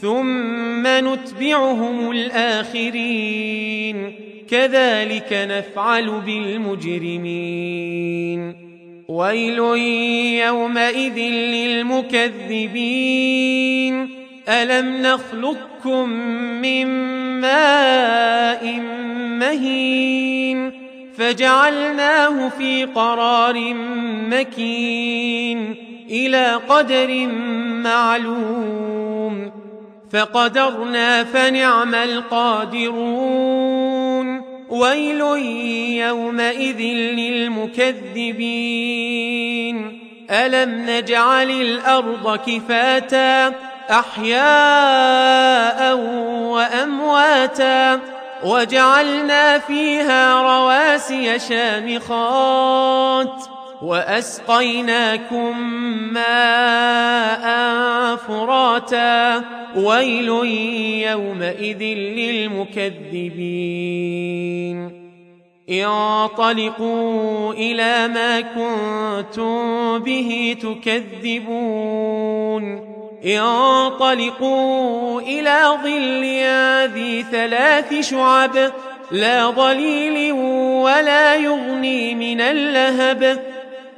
ثم نتبعهم الآخرين. كذلك نفعل بالمجرمين. ويل يومئذ للمكذبين. ألم نخلقكم من ماء مهين؟ فجعلناه في قرار مكين. إلى قدر معلوم. فقدرنا فنعم القادرون. ويل يومئذ للمكذبين. ألم نجعل الأرض كفاتا أحياء وأمواتا وجعلنا فيها رواسي شامخات. وأسقيناكم ماء فراتا ويل يومئذ للمكذبين. انطلقوا إلى ما كنتم به تكذبون. انطلقوا إلى ظل ذي ثلاث شعب لا ظليل ولا يغني من اللهب.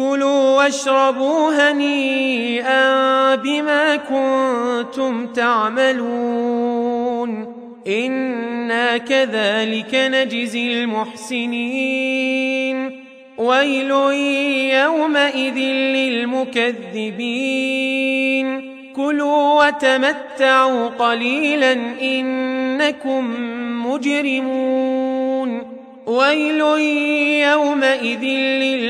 كلوا واشربوا هنيئا بما كنتم تعملون. إنا كذلك نجزي المحسنين. ويل يومئذ للمكذبين. كلوا وتمتعوا قليلا إنكم مجرمون. ويل يومئذ للمكذبين